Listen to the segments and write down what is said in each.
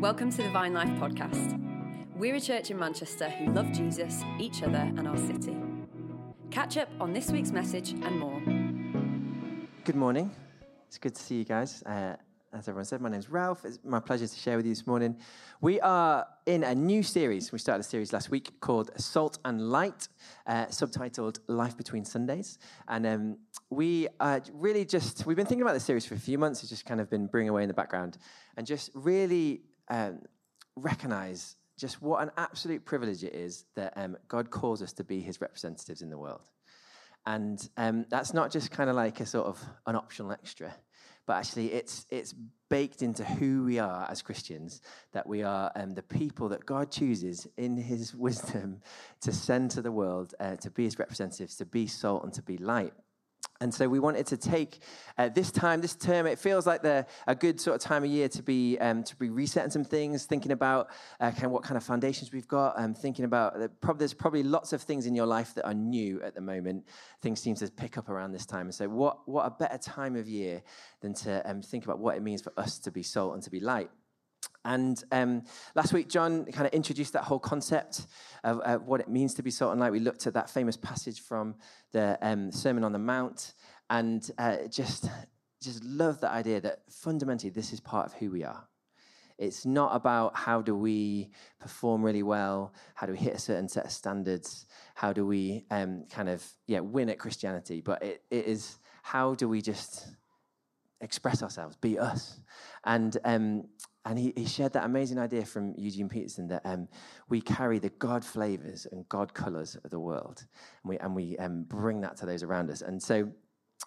Welcome to the Vine Life podcast. We're a church in Manchester who love Jesus, each other, and our city. Catch up on this week's message and more. Good morning. It's good to see you guys. Uh, as everyone said, my name's Ralph. It's my pleasure to share with you this morning. We are in a new series. We started a series last week called Salt and Light, uh, subtitled Life Between Sundays. And um, we really just, we've been thinking about this series for a few months. It's just kind of been brewing away in the background and just really um, recognize just what an absolute privilege it is that um, God calls us to be his representatives in the world. And um, that's not just kind of like a sort of an optional extra, but actually it's, it's baked into who we are as Christians, that we are um, the people that God chooses in his wisdom to send to the world, uh, to be his representatives, to be salt and to be light. And so we wanted to take uh, this time, this term. It feels like the, a good sort of time of year to be um, to be resetting some things, thinking about uh, kind of what kind of foundations we've got, um, thinking about the, probably, there's probably lots of things in your life that are new at the moment. Things seem to pick up around this time, and so what what a better time of year than to um, think about what it means for us to be salt and to be light. And um, last week, John kind of introduced that whole concept of, of, what it means to be salt and light. We looked at that famous passage from the um, Sermon on the Mount, and uh, just just love that idea that fundamentally this is part of who we are. It's not about how do we perform really well, how do we hit a certain set of standards, how do we um, kind of yeah win at Christianity, but it, it is how do we just express ourselves, be us, and um, and he, he, shared that amazing idea from Eugene Peterson that um, we carry the God flavors and God colors of the world, and we, and we um, bring that to those around us. And so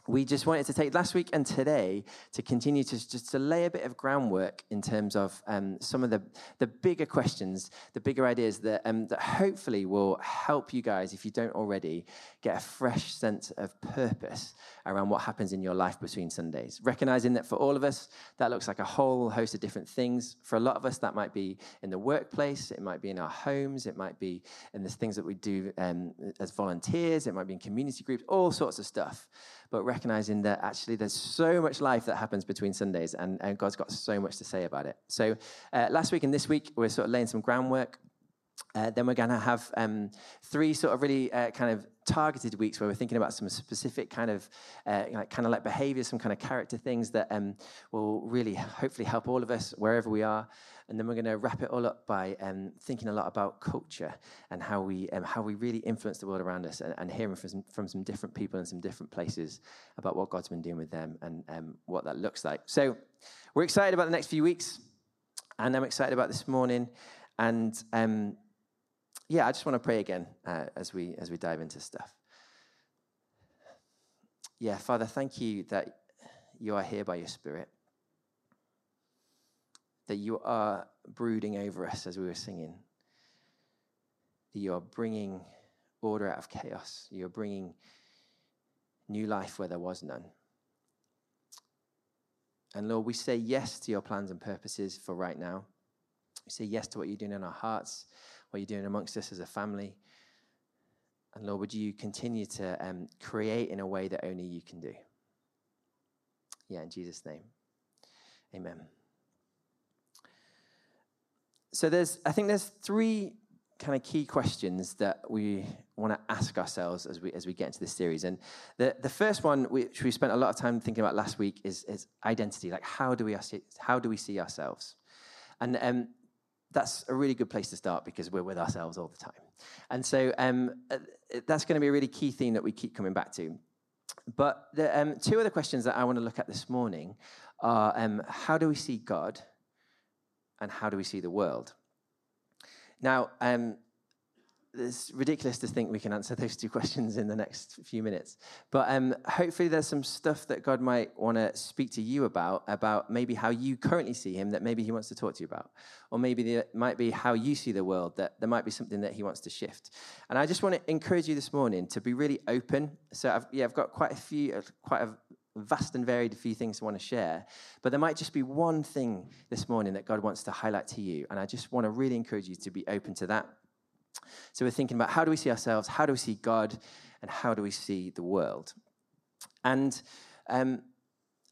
we just wanted to take last week and today to continue to just to lay a bit of groundwork in terms of um, some of the, the bigger questions, the bigger ideas that, um, that hopefully will help you guys, if you don't already, get a fresh sense of purpose around what happens in your life between Sundays. Recognizing that for all of us, that looks like a whole host of different things. For a lot of us, that might be in the workplace, it might be in our homes, it might be in the things that we do um, as volunteers, it might be in community groups, all sorts of stuff but recognizing that actually there's so much life that happens between Sundays, and, and God's got so much to say about it. So uh, last week and this week, we're sort of laying some groundwork. Uh, then we're going to have um, three sort of really uh, kind of targeted weeks where we're thinking about some specific kind of uh, like, kind of like behaviors, some kind of character things that um, will really hopefully help all of us wherever we are. And then we're going to wrap it all up by um, thinking a lot about culture and how we, um, how we really influence the world around us and, and hearing from some, from some different people in some different places about what God's been doing with them and um, what that looks like. So we're excited about the next few weeks, and I'm excited about this morning. And um, yeah, I just want to pray again uh, as we as we dive into stuff. Yeah, Father, thank you that you are here by your Spirit that you are brooding over us as we were singing, that you are bringing order out of chaos, you're bringing new life where there was none. And Lord, we say yes to your plans and purposes for right now. We say yes to what you're doing in our hearts, what you're doing amongst us as a family. And Lord, would you continue to um, create in a way that only you can do? Yeah, in Jesus' name. Amen so there's, I think there's three kind of key questions that we want to ask ourselves as we as we get into this series. And the the first one, which we spent a lot of time thinking about last week, is is identity. Like how do we how do we see ourselves? And um, that's a really good place to start because we're with ourselves all the time. And so um, uh, that's going to be a really key theme that we keep coming back to. But the um, two other questions that I want to look at this morning are um, how do we see God and how do we see the world? Now, um, it's ridiculous to think we can answer those two questions in the next few minutes. But um, hopefully, there's some stuff that God might want to speak to you about, about maybe how you currently see Him that maybe He wants to talk to you about. Or maybe it might be how you see the world, that there might be something that He wants to shift. And I just want to encourage you this morning to be really open. So, I've, yeah, I've got quite a few, uh, quite a vast and varied few things I want to share, but there might just be one thing this morning that God wants to highlight to you. And I just want to really encourage you to be open to that. So we're thinking about how do we see ourselves, how do we see God, and how do we see the world? And um,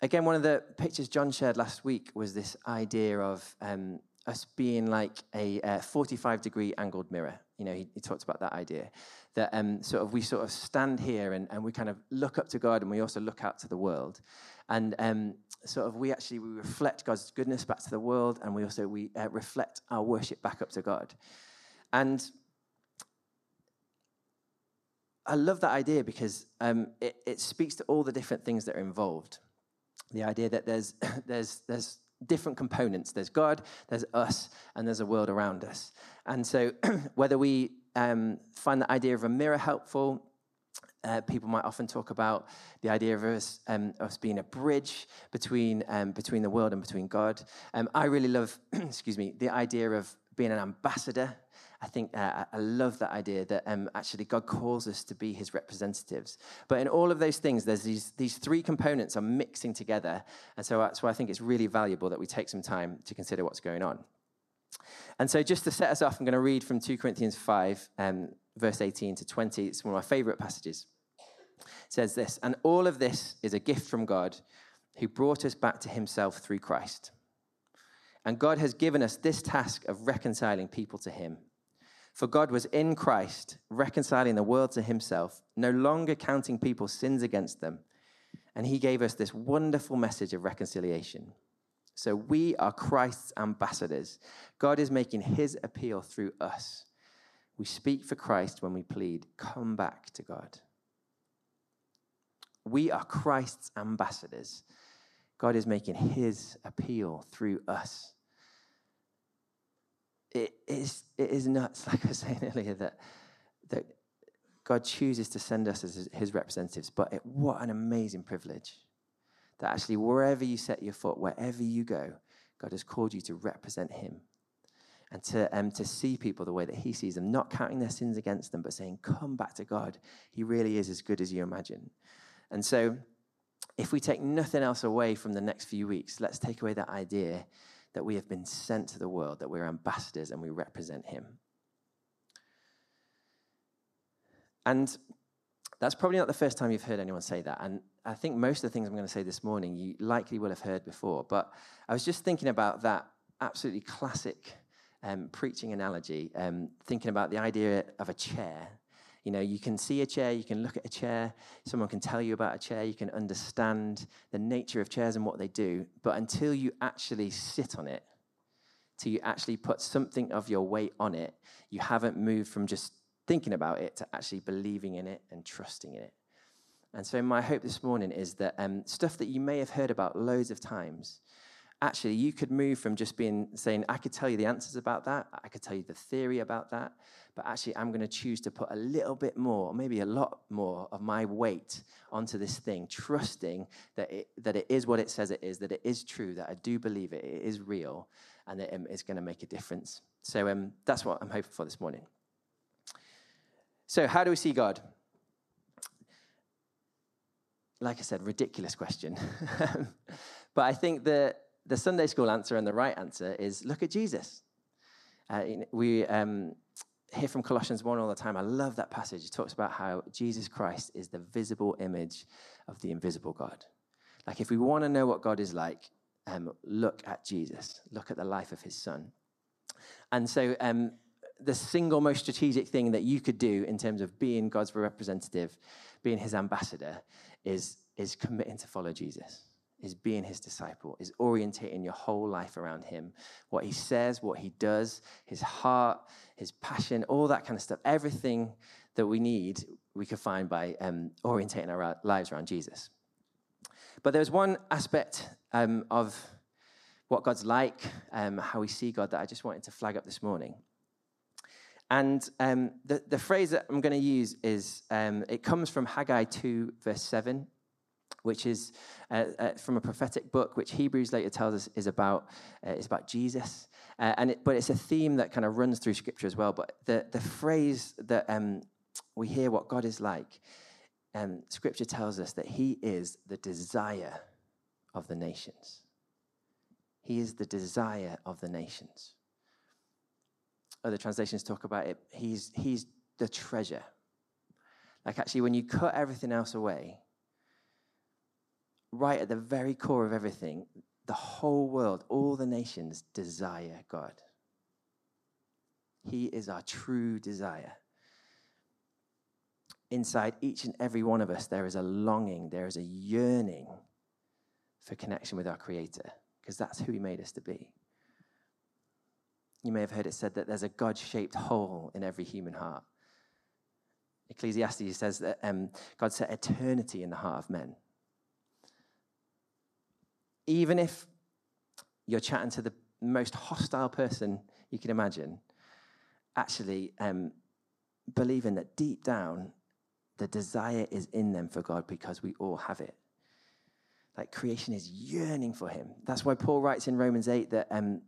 again, one of the pictures John shared last week was this idea of um, us being like a uh, 45 degree angled mirror. You know, he, he talked about that idea that um, sort of we sort of stand here and, and we kind of look up to God and we also look out to the world. And um, sort of we actually we reflect God's goodness back to the world and we also we uh, reflect our worship back up to God. And I love that idea because um, it, it speaks to all the different things that are involved. The idea that there's, there's, there's different components. There's God, there's us, and there's a world around us. And so, whether we um, find the idea of a mirror helpful, uh, people might often talk about the idea of us, um, us being a bridge between, um, between the world and between God. Um, I really love, excuse me, the idea of being an ambassador I think uh, I love that idea that um, actually God calls us to be his representatives. But in all of those things, there's these, these three components are mixing together. And so that's why I think it's really valuable that we take some time to consider what's going on. And so just to set us off, I'm going to read from 2 Corinthians 5, um, verse 18 to 20. It's one of my favorite passages. It says this, and all of this is a gift from God who brought us back to himself through Christ. And God has given us this task of reconciling people to him. For God was in Christ, reconciling the world to himself, no longer counting people's sins against them. And he gave us this wonderful message of reconciliation. So we are Christ's ambassadors. God is making his appeal through us. We speak for Christ when we plead, come back to God. We are Christ's ambassadors. God is making his appeal through us it is, it is nuts, like I was saying earlier, that, that God chooses to send us as his representatives. But it, what an amazing privilege that actually, wherever you set your foot, wherever you go, God has called you to represent him and to, um, to see people the way that he sees them, not counting their sins against them, but saying, Come back to God. He really is as good as you imagine. And so, if we take nothing else away from the next few weeks, let's take away that idea that we have been sent to the world, that we're ambassadors and we represent him. And that's probably not the first time you've heard anyone say that. And I think most of the things I'm going to say this morning, you likely will have heard before. But I was just thinking about that absolutely classic um, preaching analogy, um, thinking about the idea of a chair you know, you can see a chair, you can look at a chair, someone can tell you about a chair, you can understand the nature of chairs and what they do, but until you actually sit on it, till you actually put something of your weight on it, you haven't moved from just thinking about it to actually believing in it and trusting in it. And so, my hope this morning is that um, stuff that you may have heard about loads of times, actually, you could move from just being saying, I could tell you the answers about that, I could tell you the theory about that, but actually I'm going to choose to put a little bit more, maybe a lot more of my weight onto this thing, trusting that it, that it is what it says it is, that it is true, that I do believe it, it is real, and that um, it's going to make a difference. So um, that's what I'm hoping for this morning. So, how do we see God? Like I said, ridiculous question. but I think the, the Sunday school answer and the right answer is look at Jesus. Uh, we, um, hear from Colossians 1 all the time. I love that passage. It talks about how Jesus Christ is the visible image of the invisible God. Like, if we want to know what God is like, um, look at Jesus, look at the life of his son. And so, um, the single most strategic thing that you could do in terms of being God's representative, being his ambassador, is, is committing to follow Jesus is being his disciple, is orientating your whole life around him. What he says, what he does, his heart, his passion, all that kind of stuff. Everything that we need, we can find by um, orientating our lives around Jesus. But there's one aspect um, of what God's like, um, how we see God, that I just wanted to flag up this morning. And um, the, the phrase that I'm going to use is um, it comes from Haggai 2, verse 7 which is uh, uh, from a prophetic book, which Hebrews later tells us is about, uh, is about Jesus. Uh, and it, but it's a theme that kind of runs through Scripture as well. But the, the phrase that um, we hear what God is like, um, Scripture tells us that He is the desire of the nations. He is the desire of the nations. Other translations talk about it. He's, he's the treasure. Like, actually, when you cut everything else away, right at the very core of everything, the whole world, all the nations desire God. He is our true desire. Inside each and every one of us, there is a longing, there is a yearning for connection with our Creator, because that's who He made us to be. You may have heard it said that there's a God shaped hole in every human heart. Ecclesiastes says that um, God set eternity in the heart of men. Even if you're chatting to the most hostile person you can imagine, actually um, believing that deep down, the desire is in them for God because we all have it. Like creation is yearning for Him. That's why Paul writes in Romans 8 that um,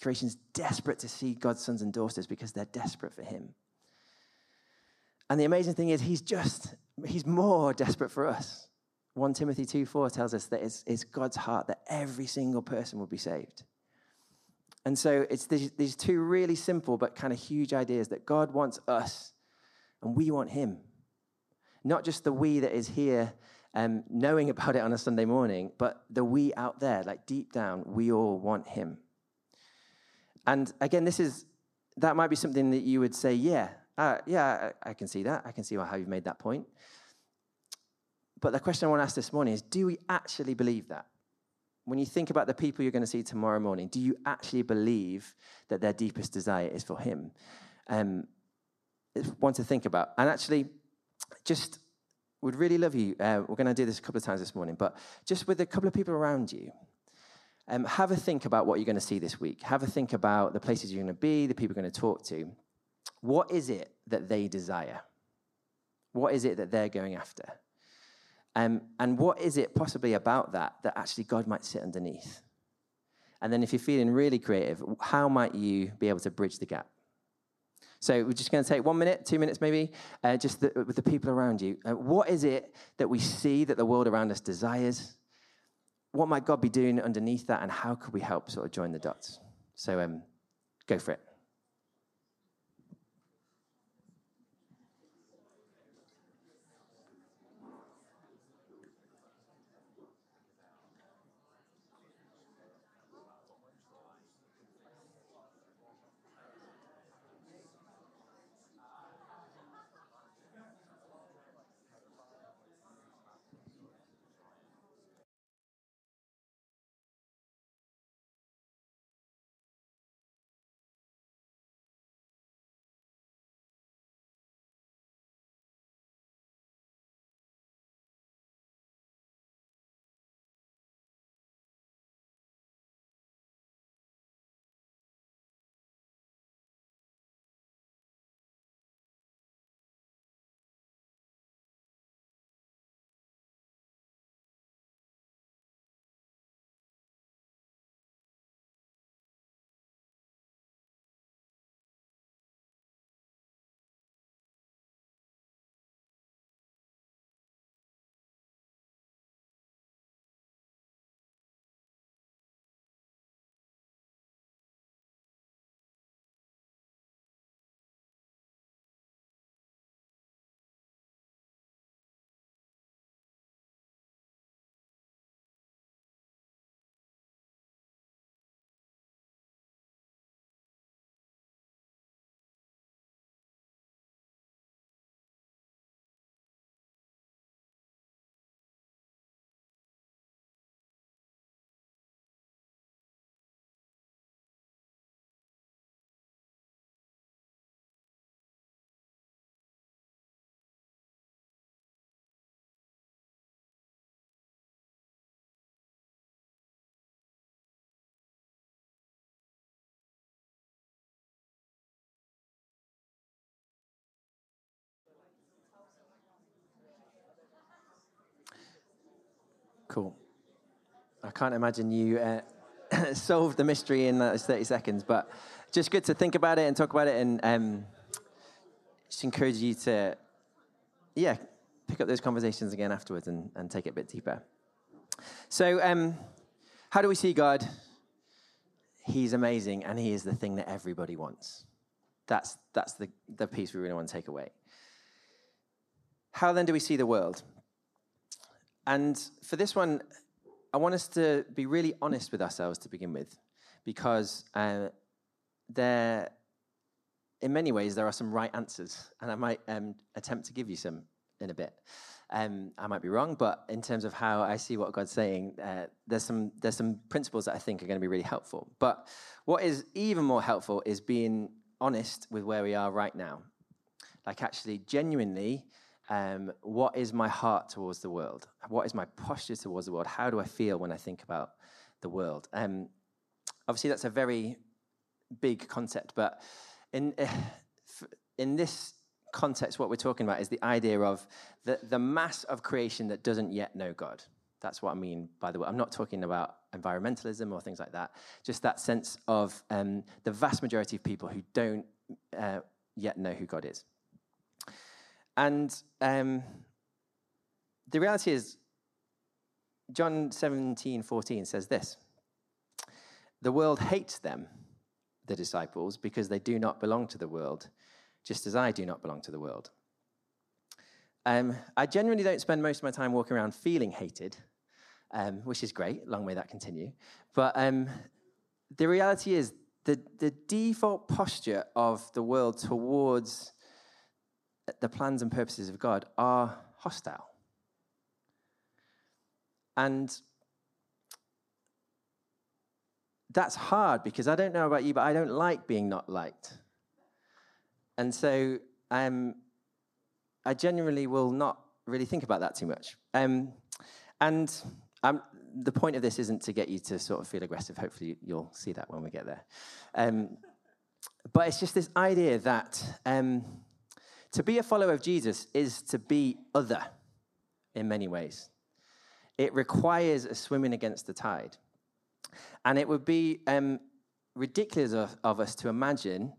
creation's desperate to see God's sons and daughters because they're desperate for Him. And the amazing thing is, He's just, He's more desperate for us. 1 Timothy 2 4 tells us that it's, it's God's heart that every single person will be saved. And so it's these, these two really simple but kind of huge ideas that God wants us and we want Him. Not just the we that is here um, knowing about it on a Sunday morning, but the we out there, like deep down, we all want Him. And again, this is, that might be something that you would say, yeah, uh, yeah, I, I, can see that. I can see how you've made that point. But the question I want to ask this morning is do we actually believe that? when you think about the people you're going to see tomorrow morning, do you actually believe that their deepest desire is for Him? Um, it's one to think about. And actually, just would really love you. Uh, we're going to do this a couple of times this morning, but just with a couple of people around you, um, have a think about what you're going to see this week. Have a think about the places you're going to be, the people you're going to talk to. What is it that they desire? What is it that they're going after? Um, and what is it possibly about that that actually God might sit underneath? And then if you're feeling really creative, how might you be able to bridge the gap? So we're just going to take one minute, two minutes maybe, uh, just the, with the people around you. Uh, what is it that we see that the world around us desires? What might God be doing underneath that, and how could we help sort of join the dots? So um, go for it. Cool. I can't imagine you uh, solved the mystery in those 30 seconds, but just good to think about it and talk about it and um, just encourage you to, yeah, pick up those conversations again afterwards and, and take it a bit deeper. So, um, how do we see God? He's amazing and he is the thing that everybody wants. That's, that's the, the piece we really want to take away. How then do we see the world? And for this one, I want us to be really honest with ourselves to begin with, because uh, there, in many ways, there are some right answers, and I might um, attempt to give you some in a bit. Um, I might be wrong, but in terms of how I see what God's saying, uh, there's some there's some principles that I think are going to be really helpful. But what is even more helpful is being honest with where we are right now, like actually genuinely. Um, what is my heart towards the world? What is my posture towards the world? How do I feel when I think about the world? Um, obviously, that's a very big concept, but in in this context, what we're talking about is the idea of the, the mass of creation that doesn't yet know God. That's what I mean by the way. I'm not talking about environmentalism or things like that. Just that sense of um, the vast majority of people who don't uh, yet know who God is. And um, the reality is, John 17, 14 says this The world hates them, the disciples, because they do not belong to the world, just as I do not belong to the world. Um, I generally don't spend most of my time walking around feeling hated, um, which is great. Long may that continue. But um, the reality is, the, the default posture of the world towards the plans and purposes of God are hostile. And that's hard because I don't know about you, but I don't like being not liked. And so um, I generally will not really think about that too much. Um, and um, the point of this isn't to get you to sort of feel aggressive. Hopefully, you'll see that when we get there. Um, but it's just this idea that um, to be a follower of Jesus is to be other in many ways. It requires a swimming against the tide. And it would be um, ridiculous of, of us to imagine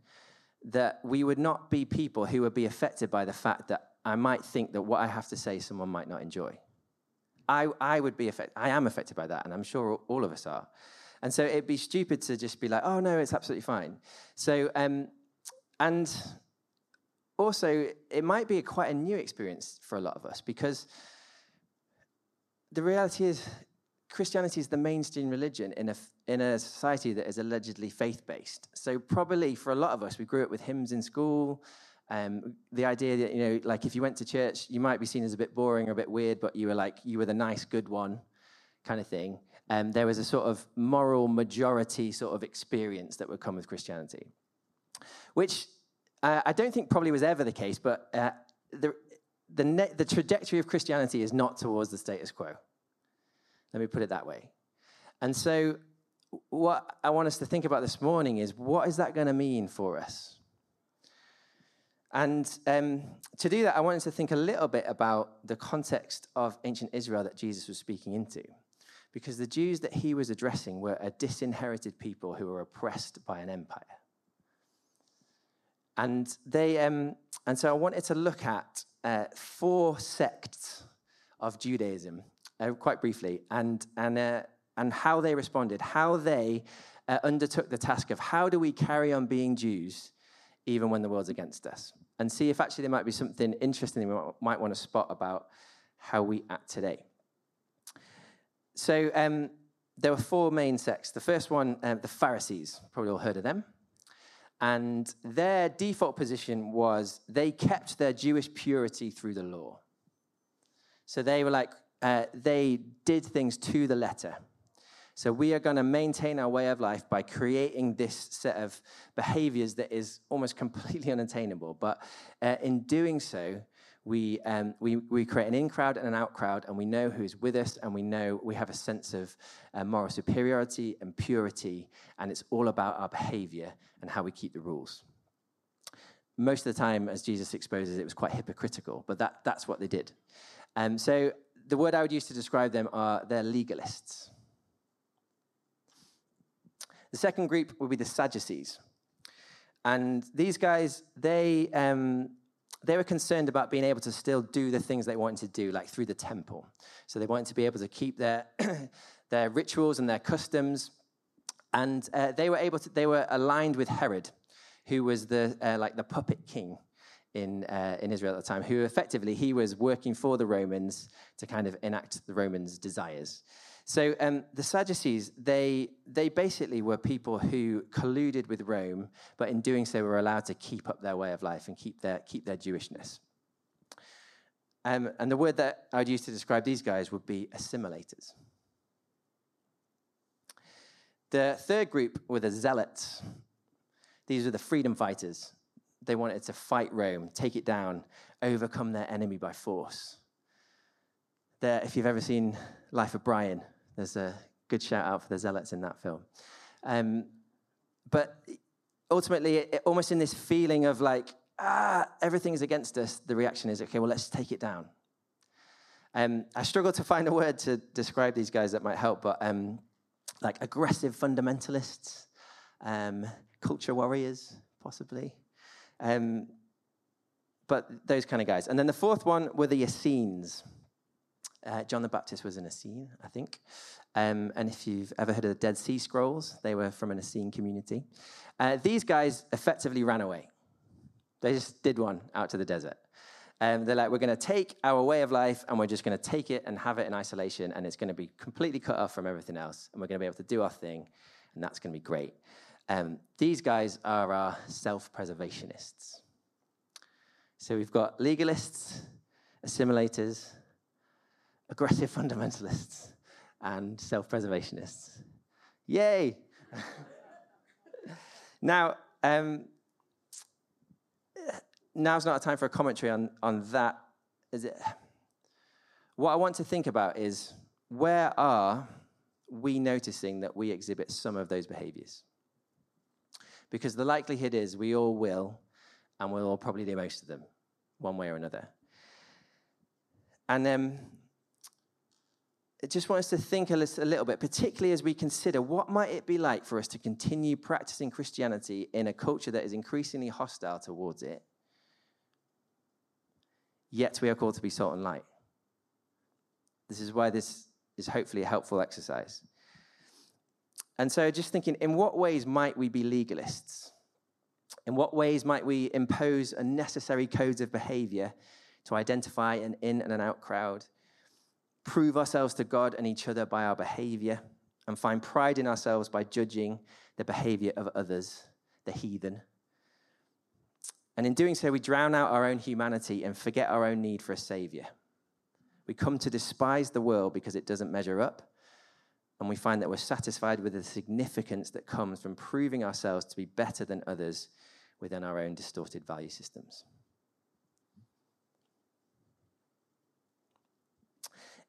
that we would not be people who would be affected by the fact that I might think that what I have to say someone might not enjoy. I, I would be affected, I am affected by that, and I'm sure all of us are. And so it'd be stupid to just be like, oh no, it's absolutely fine. So, um, and also, it might be a quite a new experience for a lot of us because the reality is Christianity is the mainstream religion in a, in a society that is allegedly faith based. So, probably for a lot of us, we grew up with hymns in school. Um, the idea that, you know, like if you went to church, you might be seen as a bit boring or a bit weird, but you were like, you were the nice, good one kind of thing. Um, there was a sort of moral majority sort of experience that would come with Christianity, which uh, I don't think probably was ever the case, but uh, the, the, ne- the trajectory of Christianity is not towards the status quo. Let me put it that way. And so, what I want us to think about this morning is what is that going to mean for us? And um, to do that, I wanted to think a little bit about the context of ancient Israel that Jesus was speaking into. Because the Jews that he was addressing were a disinherited people who were oppressed by an empire. And, they, um, and so I wanted to look at uh, four sects of Judaism uh, quite briefly and, and, uh, and how they responded, how they uh, undertook the task of how do we carry on being Jews even when the world's against us, and see if actually there might be something interesting we might want to spot about how we act today. So um, there were four main sects. The first one, uh, the Pharisees, probably all heard of them. And their default position was they kept their Jewish purity through the law. So they were like, uh, they did things to the letter. So we are going to maintain our way of life by creating this set of behaviors that is almost completely unattainable. But uh, in doing so, we, um, we, we create an in crowd and an out crowd, and we know who's with us, and we know we have a sense of uh, moral superiority and purity, and it's all about our behavior and how we keep the rules. Most of the time, as Jesus exposes, it was quite hypocritical, but that, that's what they did. Um, so the word I would use to describe them are they're legalists. The second group would be the Sadducees. And these guys, they, um, they were concerned about being able to still do the things they wanted to do, like through the temple. So they wanted to be able to keep their, their rituals and their customs. And uh, they were able to, they were aligned with Herod, who was the, uh, like the puppet king in, uh, in Israel at the time, who effectively, he was working for the Romans to kind of enact the Romans' desires. So um, the Sadducees, they, they basically were people who colluded with Rome, but in doing so were allowed to keep up their way of life and keep their, keep their Jewishness. Um, and the word that I would use to describe these guys would be assimilators. The third group were the zealots. These were the freedom fighters. They wanted to fight Rome, take it down, overcome their enemy by force. There, if you've ever seen Life of Brian, there's a good shout out for the zealots in that film. Um, but ultimately, it, almost in this feeling of like, ah, everything is against us, the reaction is, okay, well, let's take it down. Um, I struggle to find a word to describe these guys that might help, but um, like aggressive fundamentalists, um, culture warriors, possibly. Um, but those kind of guys. And then the fourth one were the Essenes. Uh, John the Baptist was an Essene, I think. Um, and if you've ever heard of the Dead Sea Scrolls, they were from an Essene community. Uh, these guys effectively ran away. They just did one out to the desert. Um, they're like, we're going to take our way of life and we're just going to take it and have it in isolation, and it's going to be completely cut off from everything else, and we're going to be able to do our thing, and that's going to be great. Um, these guys are our self preservationists. So we've got legalists, assimilators, aggressive fundamentalists, and self preservationists. Yay! now, um, now's not a time for a commentary on, on that. Is it? What I want to think about is where are we noticing that we exhibit some of those behaviors? Because the likelihood is we all will, and we'll all probably do most of them, one way or another. And um, I just want us to think a little, bit, particularly as we consider what might it be like for us to continue practicing Christianity in a culture that is increasingly hostile towards it, yet we are called to be salt and light. This is why this is hopefully a helpful exercise. And so, just thinking, in what ways might we be legalists? In what ways might we impose unnecessary codes of behavior to identify an in and an out crowd, prove ourselves to God and each other by our behavior, and find pride in ourselves by judging the behavior of others, the heathen? And in doing so, we drown out our own humanity and forget our own need for a savior. We come to despise the world because it doesn't measure up and we find that we're satisfied with the significance that comes from proving ourselves to be better than others within our own distorted value systems.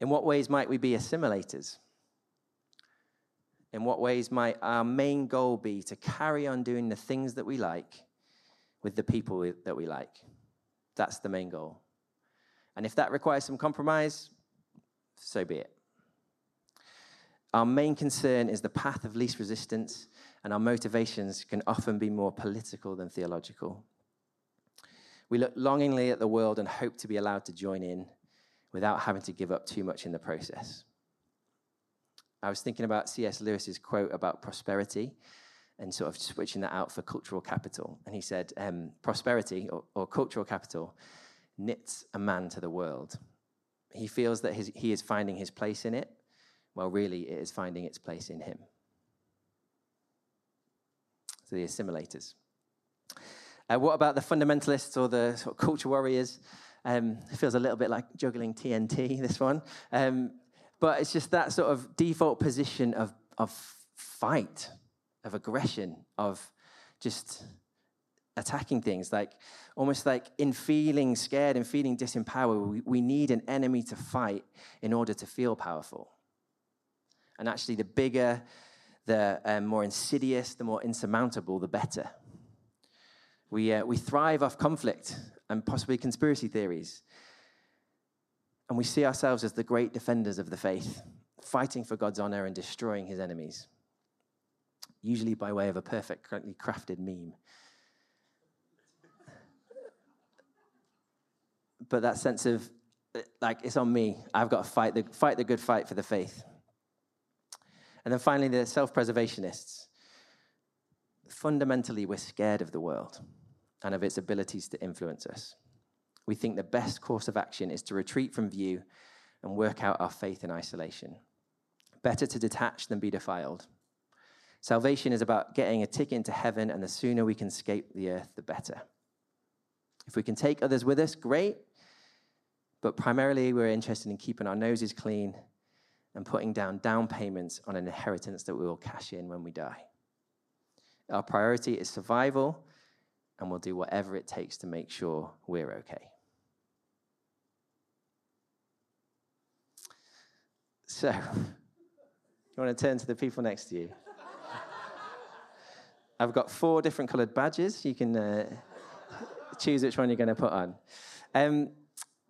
In what ways might we be assimilators? In what ways might our main goal be to carry on doing the things that we like with the people that we like? That's the main goal. And if that requires some compromise, so be it. Our main concern is the path of least resistance, and our motivations can often be more political than theological. We look longingly at the world and hope to be allowed to join in without having to give up too much in the process. I was thinking about C.S. Lewis's quote about prosperity and sort of switching that out for cultural capital. And he said, um, prosperity or, or, cultural capital knits a man to the world. He feels that his, he is finding his place in it, well, really, it is finding its place in Him. So the assimilators. Uh, what about the fundamentalists or the sort of culture warriors? Um, it feels a little bit like juggling TNT, this one. Um, but it's just that sort of default position of, of fight, of aggression, of just attacking things, like almost like in feeling scared and feeling disempowered, we, we need an enemy to fight in order to feel powerful. And actually, the bigger, the um, more insidious, the more insurmountable, the better. We, uh, we thrive off conflict and possibly conspiracy theories. And we see ourselves as the great defenders of the faith, fighting for God's honor and destroying his enemies, usually by way of a perfectly crafted meme. But that sense of, like, it's on me. I've got to fight the, fight the good fight for the faith. And then finally, the self preservationists. Fundamentally, we're scared of the world and of its abilities to influence us. We think the best course of action is to retreat from view and work out our faith in isolation. Better to detach than be defiled. Salvation is about getting a ticket into heaven, and the sooner we can escape the earth, the better. If we can take others with us, great. But primarily, we're interested in keeping our noses clean and putting down down payments on an inheritance that we will cash in when we die. Our priority is survival, and we'll do whatever it takes to make sure we're okay. So, you want to turn to the people next to you? I've got four different coloured badges. You can uh, choose which one you're going to put on. Um,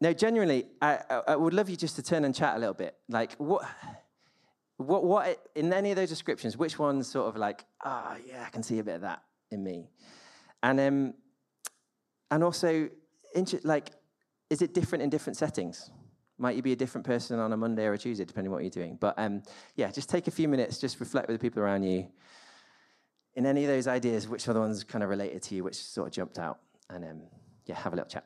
no, genuinely, I, I, would love you just to turn and chat a little bit. Like, what, what, what, in any of those descriptions, which one's sort of like, ah, oh, yeah, I can see a bit of that in me, and um, and also, like, is it different in different settings? Might you be a different person on a Monday or a Tuesday, depending on what you're doing? But um, yeah, just take a few minutes, just reflect with the people around you. In any of those ideas, which are the ones kind of related to you, which sort of jumped out, and um, yeah, have a little chat.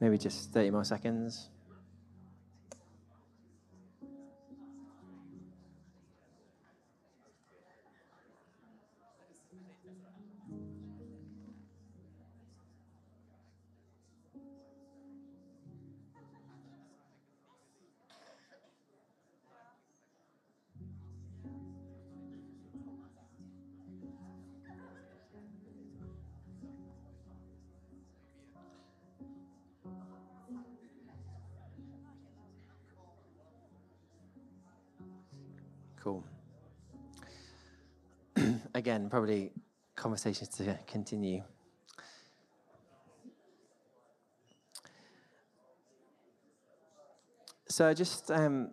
Maybe just 30 more seconds. Cool. Again, probably conversations to continue. So I just um,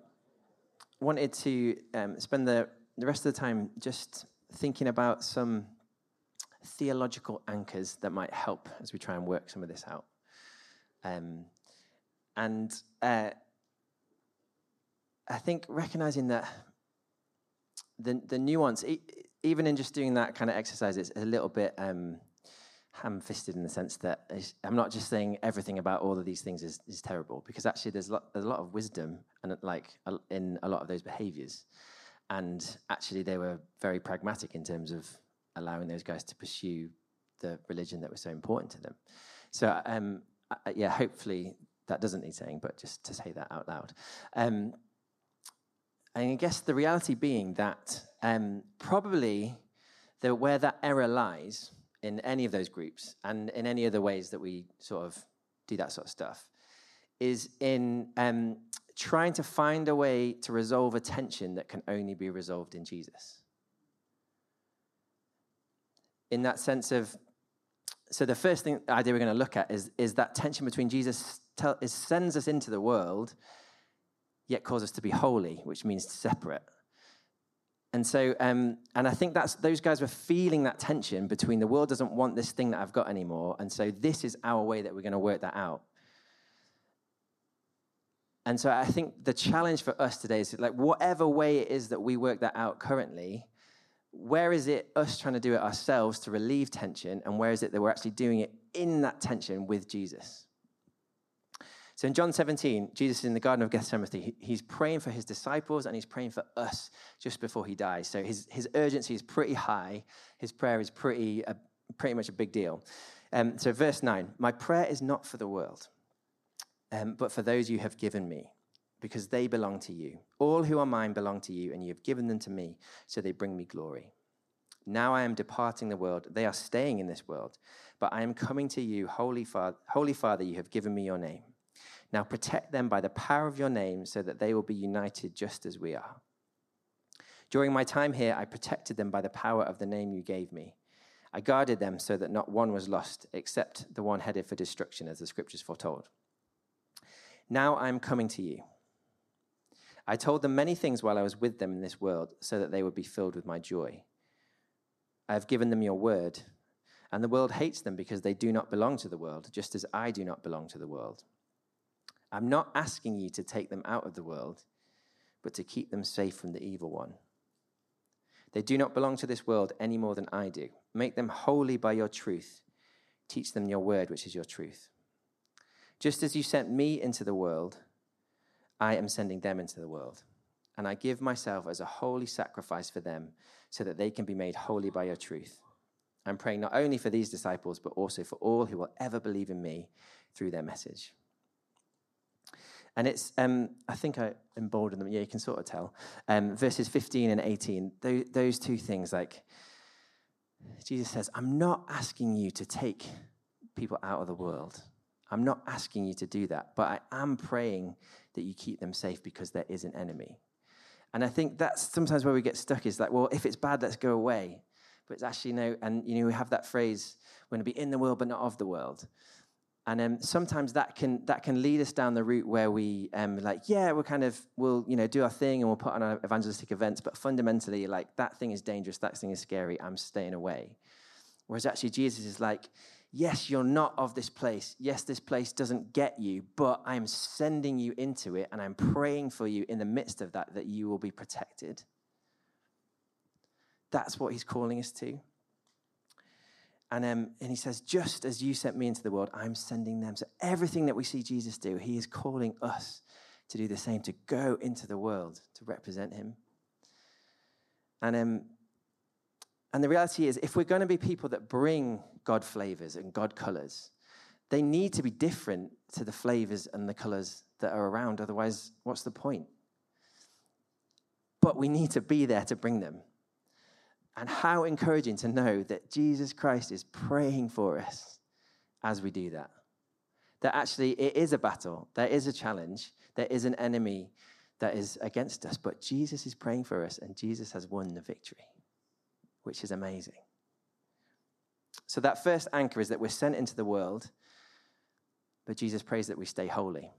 wanted to um, spend the, the rest of the time just thinking about some theological anchors that might help as we try and work some of this out. Um, and uh, I think recognizing that the, the nuance, it, even in just doing that kind of exercise, it's a little bit um, ham fisted in the sense that I'm not just saying everything about all of these things is, is terrible, because actually there's a, lot, there's a lot of wisdom and like in a lot of those behaviors. And actually, they were very pragmatic in terms of allowing those guys to pursue the religion that was so important to them. So, um, yeah, hopefully that doesn't need saying, but just to say that out loud. Um, and I guess the reality being that um, probably the, where that error lies in any of those groups and in any of the ways that we sort of do that sort of stuff is in um, trying to find a way to resolve a tension that can only be resolved in Jesus. In that sense of, so the first thing idea we're going to look at is, is that tension between Jesus tell, is, sends us into the world, yet calls us to be holy, which means separate. And so, um, and I think that's those guys were feeling that tension between the world doesn't want this thing that I've got anymore, and so this is our way that we're going to work that out. And so, I think the challenge for us today is like whatever way it is that we work that out currently, where is it us trying to do it ourselves to relieve tension, and where is it that we're actually doing it in that tension with Jesus? So in John 17, Jesus is in the Garden of Gethsemane. He's praying for his disciples and he's praying for us just before he dies. So his, his urgency is pretty high. His prayer is pretty, uh, pretty much a big deal. Um, so, verse 9 My prayer is not for the world, um, but for those you have given me, because they belong to you. All who are mine belong to you, and you have given them to me, so they bring me glory. Now I am departing the world. They are staying in this world, but I am coming to you, Holy Father, Holy Father you have given me your name. Now protect them by the power of your name so that they will be united just as we are. During my time here, I protected them by the power of the name you gave me. I guarded them so that not one was lost except the one headed for destruction, as the scriptures foretold. Now I am coming to you. I told them many things while I was with them in this world so that they would be filled with my joy. I have given them your word, and the world hates them because they do not belong to the world, just as I do not belong to the world. I'm not asking you to take them out of the world, but to keep them safe from the evil one. They do not belong to this world any more than I do. Make them holy by your truth. Teach them your word, which is your truth. Just as you sent me into the world, I am sending them into the world. And I give myself as a holy sacrifice for them so that they can be made holy by your truth. I'm praying not only for these disciples, but also for all who will ever believe in me through their message. And it's, um, I think I emboldened them. Yeah, you can sort of tell. Um, verses 15 and 18, those, those two things, like Jesus says, I'm not asking you to take people out of the world. I'm not asking you to do that, but I am praying that you keep them safe because there is an enemy. And I think that's sometimes where we get stuck is like, well, if it's bad, let's go away. But it's actually no, and you know, we have that phrase, we're going to be in the world, but not of the world. And um, sometimes that can that can lead us down the route where we um, like, yeah, we'll kind of we'll you know do our thing and we'll put on our evangelistic events, but fundamentally, like that thing is dangerous, that thing is scary. I'm staying away. Whereas actually, Jesus is like, yes, you're not of this place. Yes, this place doesn't get you, but I'm sending you into it, and I'm praying for you in the midst of that that you will be protected. That's what he's calling us to. And, um, and he says, just as you sent me into the world, I'm sending them. So everything that we see Jesus do, he is calling us to do the same, to go into the world to represent him. And, um, and the reality is, if we're going to be people that bring God flavors and God colors, they need to be different to the flavors and the colors that are around. Otherwise, what's the point? But we need to be there to bring them. And how encouraging to know that Jesus Christ is praying for us as we do that. That actually it is a battle, there is a challenge, there is an enemy that is against us, but Jesus is praying for us and Jesus has won the victory, which is amazing. So, that first anchor is that we're sent into the world, but Jesus prays that we stay holy.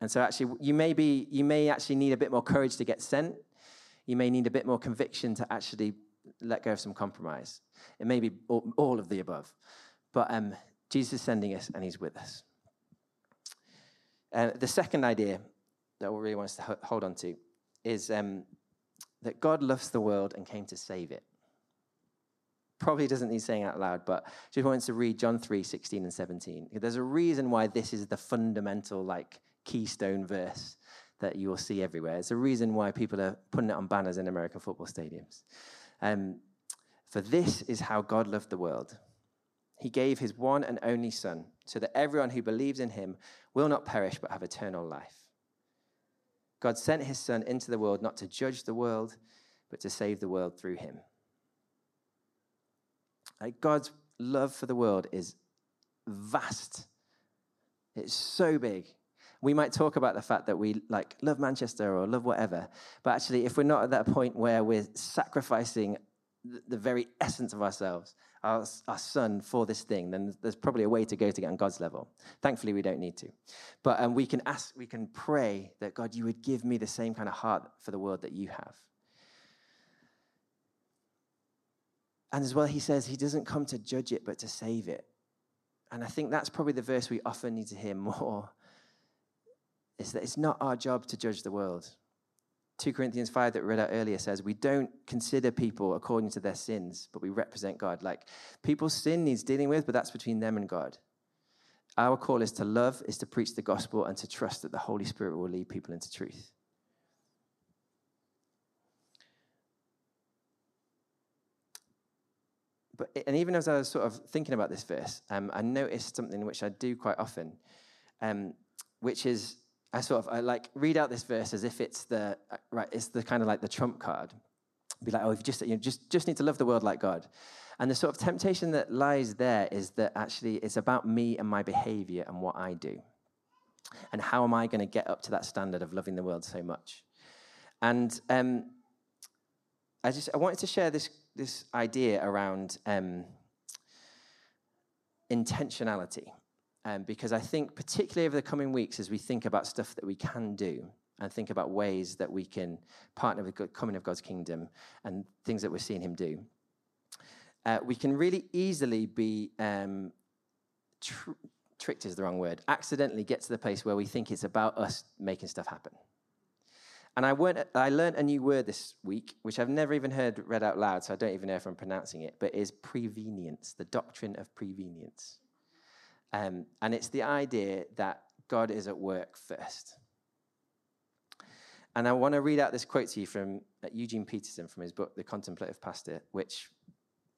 And so, actually, you may, be, you may actually need a bit more courage to get sent. You may need a bit more conviction to actually let go of some compromise. It may be all, of the above. But um, Jesus is sending us and he's with us. Uh, the second idea that we really want us to hold on to is um, that God loves the world and came to save it. probably doesn't need saying out loud, but just wanted to read John 3 16 and 17. There's a reason why this is the fundamental, like, keystone verse that you will see everywhere. It's a reason why people are putting it on banners in American football stadiums. Um, for this is how God loved the world. He gave his one and only Son, so that everyone who believes in him will not perish but have eternal life. God sent his Son into the world not to judge the world, but to save the world through him. Like God's love for the world is vast. It's so big. We might talk about the fact that we like love Manchester or love whatever, but actually, if we're not at that point where we're sacrificing the very essence of ourselves, our, our son, for this thing, then there's probably a way to go to get on God's level. Thankfully, we don't need to. But um, we can ask, we can pray that God, you would give me the same kind of heart for the world that you have. And as well, he says he doesn't come to judge it, but to save it. And I think that's probably the verse we often need to hear more. Is that it's not our job to judge the world. 2 Corinthians 5 that we read out earlier says, We don't consider people according to their sins, but we represent God. Like people's sin needs dealing with, but that's between them and God. Our call is to love, is to preach the gospel, and to trust that the Holy Spirit will lead people into truth. But, and even as I was sort of thinking about this verse, um, I noticed something which I do quite often, um, which is I sort of I like read out this verse as if it's the uh, right, it's the kind of like the trump card. Be like, oh, if you just you just just need to love the world like God. And the sort of temptation that lies there is that actually it's about me and my behavior and what I do. And how am I going to get up to that standard of loving the world so much? And um, I just I wanted to share this this idea around um, intentionality um, because I think, particularly over the coming weeks, as we think about stuff that we can do and think about ways that we can partner with the coming of God's kingdom and things that we're seeing Him do, uh, we can really easily be um, tr- tricked, is the wrong word, accidentally get to the place where we think it's about us making stuff happen. And I, I learned a new word this week, which I've never even heard read out loud, so I don't even know if I'm pronouncing it, but is prevenience, the doctrine of prevenience. Um, and it's the idea that God is at work first. And I want to read out this quote to you from uh, Eugene Peterson from his book, The Contemplative Pastor, which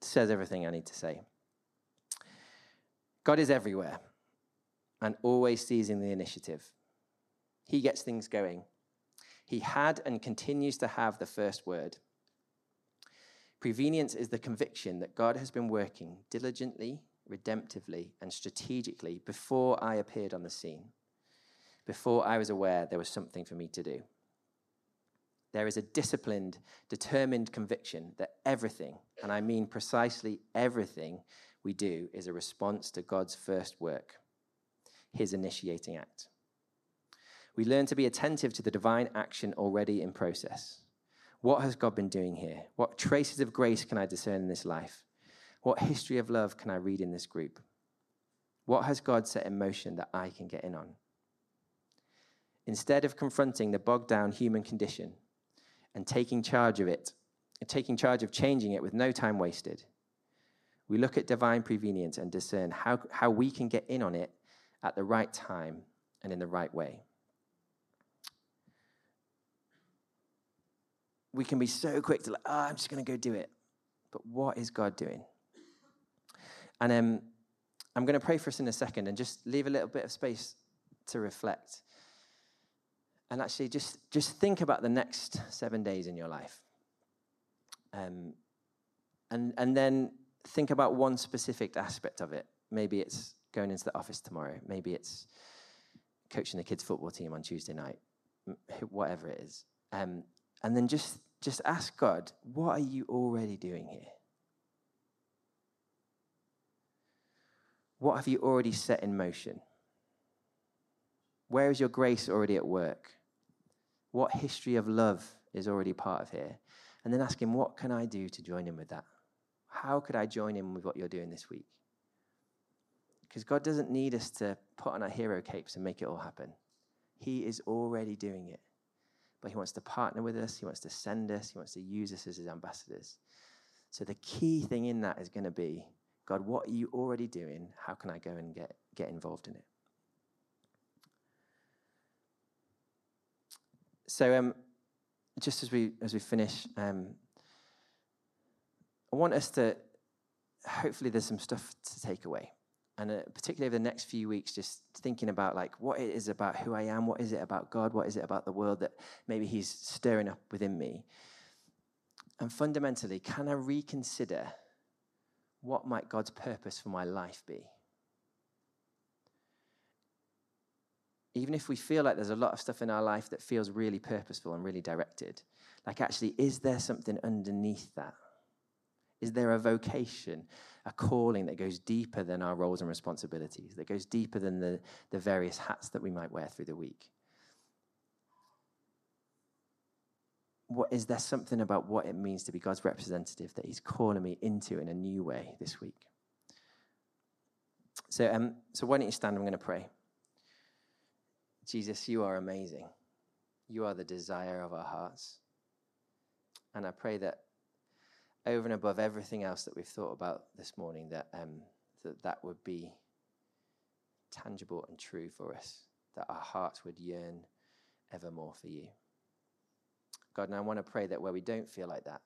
says everything I need to say. God is everywhere and always seizing the initiative. He gets things going. He had and continues to have the first word. Prevenience is the conviction that God has been working diligently redemptively, and strategically before I appeared on the scene, before I was aware there was something for me to do. There is a disciplined, determined conviction that everything, and I mean precisely everything we do, is a response to God's first work, his initiating act. We learn to be attentive to the divine action already in process. What has God been doing here? What traces of grace can I discern in this life? What history of love can I read in this group? What has God set in motion that I can get in on? Instead of confronting the bogged down human condition and taking charge of it, taking charge of changing it with no time wasted, we look at divine prevenience and discern how, how we can get in on it at the right time and in the right way. We can be so quick to, like, oh, I'm just going to go do it. But what is God doing? And um, I'm going to pray for us in a second and just leave a little bit of space to reflect. And actually, just, just think about the next seven days in your life. Um, and, and then think about one specific aspect of it. Maybe it's going into the office tomorrow. Maybe it's coaching the kids' football team on Tuesday night, whatever it is. Um, and then just, just ask God, what are you already doing here? What have you already set in motion? Where is your grace already at work? What history of love is already part of here? And then ask Him, what can I do to join in with that? How could I join in with what you're doing this week? Because God doesn't need us to put on our hero capes and make it all happen. He is already doing it. But He wants to partner with us, He wants to send us, He wants to use us as His ambassadors. So the key thing in that is going to be God, what are you already doing? How can I go and get, get involved in it? So, um, just as we as we finish, um, I want us to hopefully there's some stuff to take away, and uh, particularly over the next few weeks, just thinking about like what it is about who I am, what is it about God, what is it about the world that maybe He's stirring up within me, and fundamentally, can I reconsider what might God's purpose for my life be? even if we feel like there's a lot of stuff in our life that feels really purposeful and really directed, like actually, is there something underneath that? Is there a vocation, a calling that goes deeper than our roles and responsibilities, that goes deeper than the, the various hats that we might wear through the week? What, is there something about what it means to be God's representative that He's calling me into in a new way this week? So, um, so why don't you stand? I'm going to pray. Jesus, you are amazing. You are the desire of our hearts. And I pray that over and above everything else that we've thought about this morning, that um, that, that would be tangible and true for us, that our hearts would yearn evermore for you. God, and I want to pray that where we don't feel like that,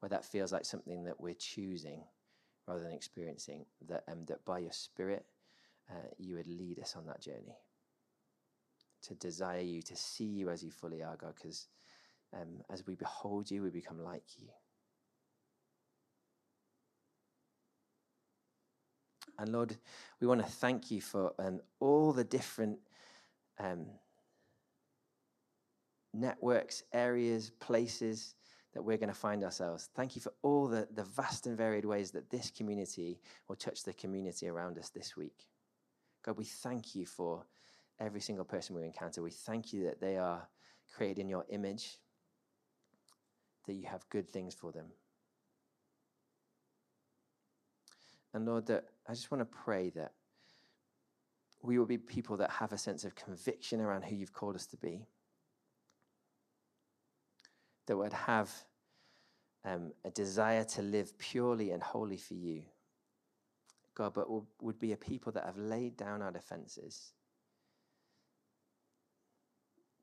where that feels like something that we're choosing rather than experiencing, that, um, that by your Spirit, uh, you would lead us on that journey to desire you, to see you as you fully are, God, because um, as we behold you, we become like you. And Lord, we want to thank you for um, all the different um, networks, areas, places that we're going to find ourselves. Thank you for all the, the vast and varied ways that this community will touch the community around us this week. God, we thank you for every single person we encounter. We thank you that they are created in your image, that you have good things for them. And Lord, that I just want to pray that we will be people that have a sense of conviction around who you've called us to be, that would have um, a desire to live purely and wholly for you. God, but would be a people that have laid down our defenses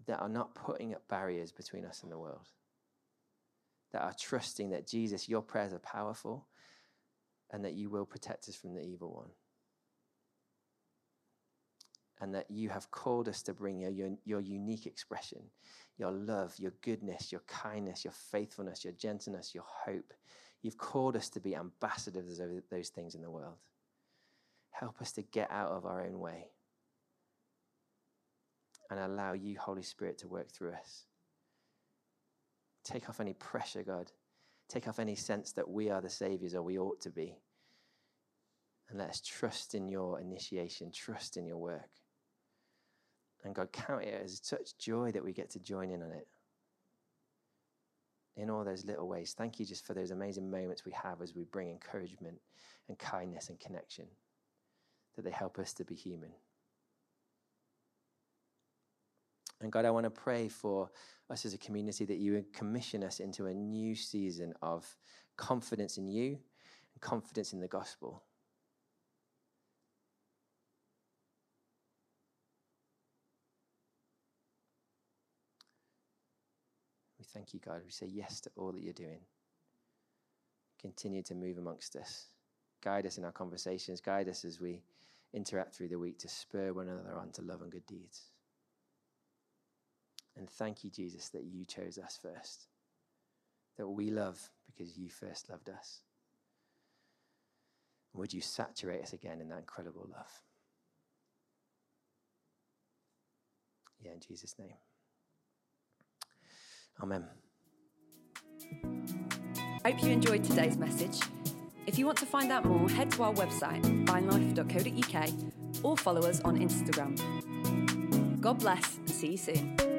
that are not putting up barriers between us and the world, that are trusting that Jesus, your prayers are powerful and that you will protect us from the evil one. And that you have called us to bring your, your, your unique expression, your love, your goodness, your kindness, your faithfulness, your gentleness, your hope. You've called us to be ambassadors of those things in the world. Help us to get out of our own way and allow you, Holy Spirit, to work through us. Take off any pressure, God. Take off any sense that we are the saviors or we ought to be. And let us trust in your initiation, trust in your work. And God, count it as such joy that we get to join in on it. In all those little ways. Thank you just for those amazing moments we have as we bring encouragement and kindness and connection, that they help us to be human. And God, I want to pray for us as a community that you would commission us into a new season of confidence in you and confidence in the gospel. Thank you, God. We say yes to all that you're doing. Continue to move amongst us. Guide us in our conversations. Guide us as we interact through the week to spur one another on to love and good deeds. And thank you, Jesus, that you chose us first, that we love because you first loved us. Would you saturate us again in that incredible love? Yeah, in Jesus' name. Amen. Hope you enjoyed today's message. If you want to find out more, head to our website, vinelife.co.uk, or follow us on Instagram. God bless and see you soon.